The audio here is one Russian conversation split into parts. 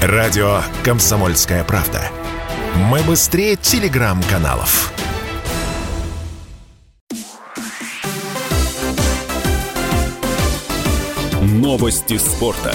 Радио «Комсомольская правда». Мы быстрее телеграм-каналов. Новости спорта.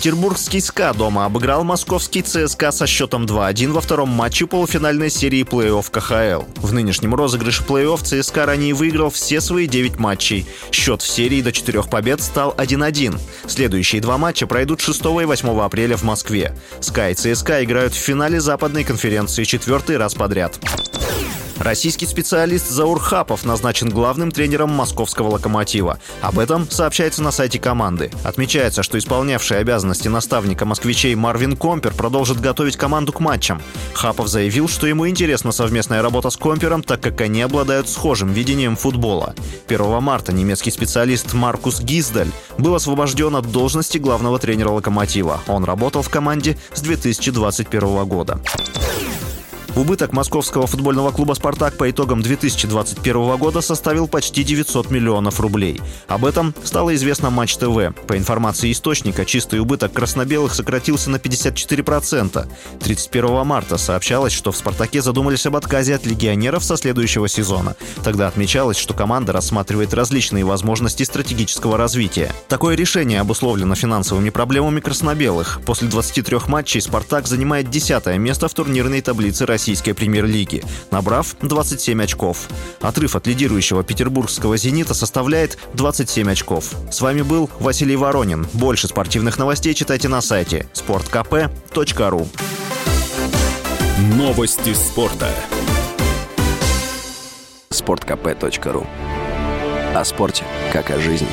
Петербургский СКА дома обыграл московский ЦСКА со счетом 2-1 во втором матче полуфинальной серии плей-офф КХЛ. В нынешнем розыгрыше плей-офф ЦСКА ранее выиграл все свои 9 матчей. Счет в серии до 4 побед стал 1-1. Следующие два матча пройдут 6 и 8 апреля в Москве. СКА и ЦСКА играют в финале западной конференции четвертый раз подряд. Российский специалист Заур Хапов назначен главным тренером московского «Локомотива». Об этом сообщается на сайте команды. Отмечается, что исполнявший обязанности наставника москвичей Марвин Компер продолжит готовить команду к матчам. Хапов заявил, что ему интересна совместная работа с Компером, так как они обладают схожим видением футбола. 1 марта немецкий специалист Маркус Гиздаль был освобожден от должности главного тренера «Локомотива». Он работал в команде с 2021 года. Убыток московского футбольного клуба «Спартак» по итогам 2021 года составил почти 900 миллионов рублей. Об этом стало известно Матч ТВ. По информации источника, чистый убыток краснобелых сократился на 54%. 31 марта сообщалось, что в «Спартаке» задумались об отказе от легионеров со следующего сезона. Тогда отмечалось, что команда рассматривает различные возможности стратегического развития. Такое решение обусловлено финансовыми проблемами краснобелых. После 23 матчей «Спартак» занимает 10 место в турнирной таблице России российской премьер-лиги, набрав 27 очков. Отрыв от лидирующего петербургского «Зенита» составляет 27 очков. С вами был Василий Воронин. Больше спортивных новостей читайте на сайте sportkp.ru Новости спорта. sportkp.ru О спорте, как о жизни.